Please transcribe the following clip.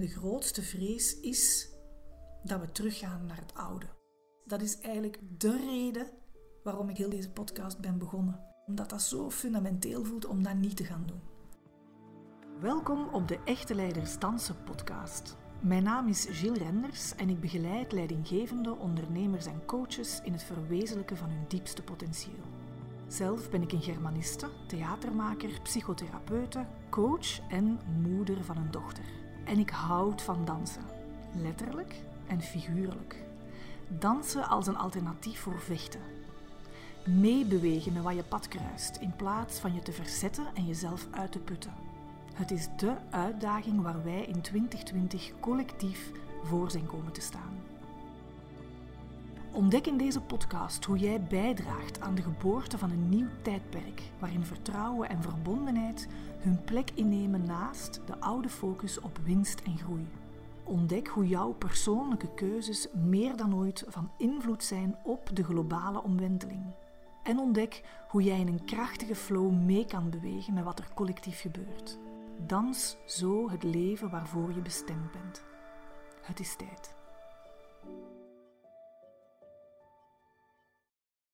de grootste vrees is dat we teruggaan naar het oude. Dat is eigenlijk de reden waarom ik heel deze podcast ben begonnen. Omdat dat zo fundamenteel voelt om dat niet te gaan doen. Welkom op de Echte Leiders Dansen podcast. Mijn naam is Gilles Renders en ik begeleid leidinggevende ondernemers en coaches in het verwezenlijken van hun diepste potentieel. Zelf ben ik een Germaniste, theatermaker, psychotherapeute, coach en moeder van een dochter. En ik houd van dansen, letterlijk en figuurlijk. Dansen als een alternatief voor vechten. Meebewegen met wat je pad kruist, in plaats van je te verzetten en jezelf uit te putten. Het is de uitdaging waar wij in 2020 collectief voor zijn komen te staan. Ontdek in deze podcast hoe jij bijdraagt aan de geboorte van een nieuw tijdperk, waarin vertrouwen en verbondenheid hun plek innemen naast de oude focus op winst en groei. Ontdek hoe jouw persoonlijke keuzes meer dan ooit van invloed zijn op de globale omwenteling. En ontdek hoe jij in een krachtige flow mee kan bewegen met wat er collectief gebeurt. Dans zo het leven waarvoor je bestemd bent. Het is tijd.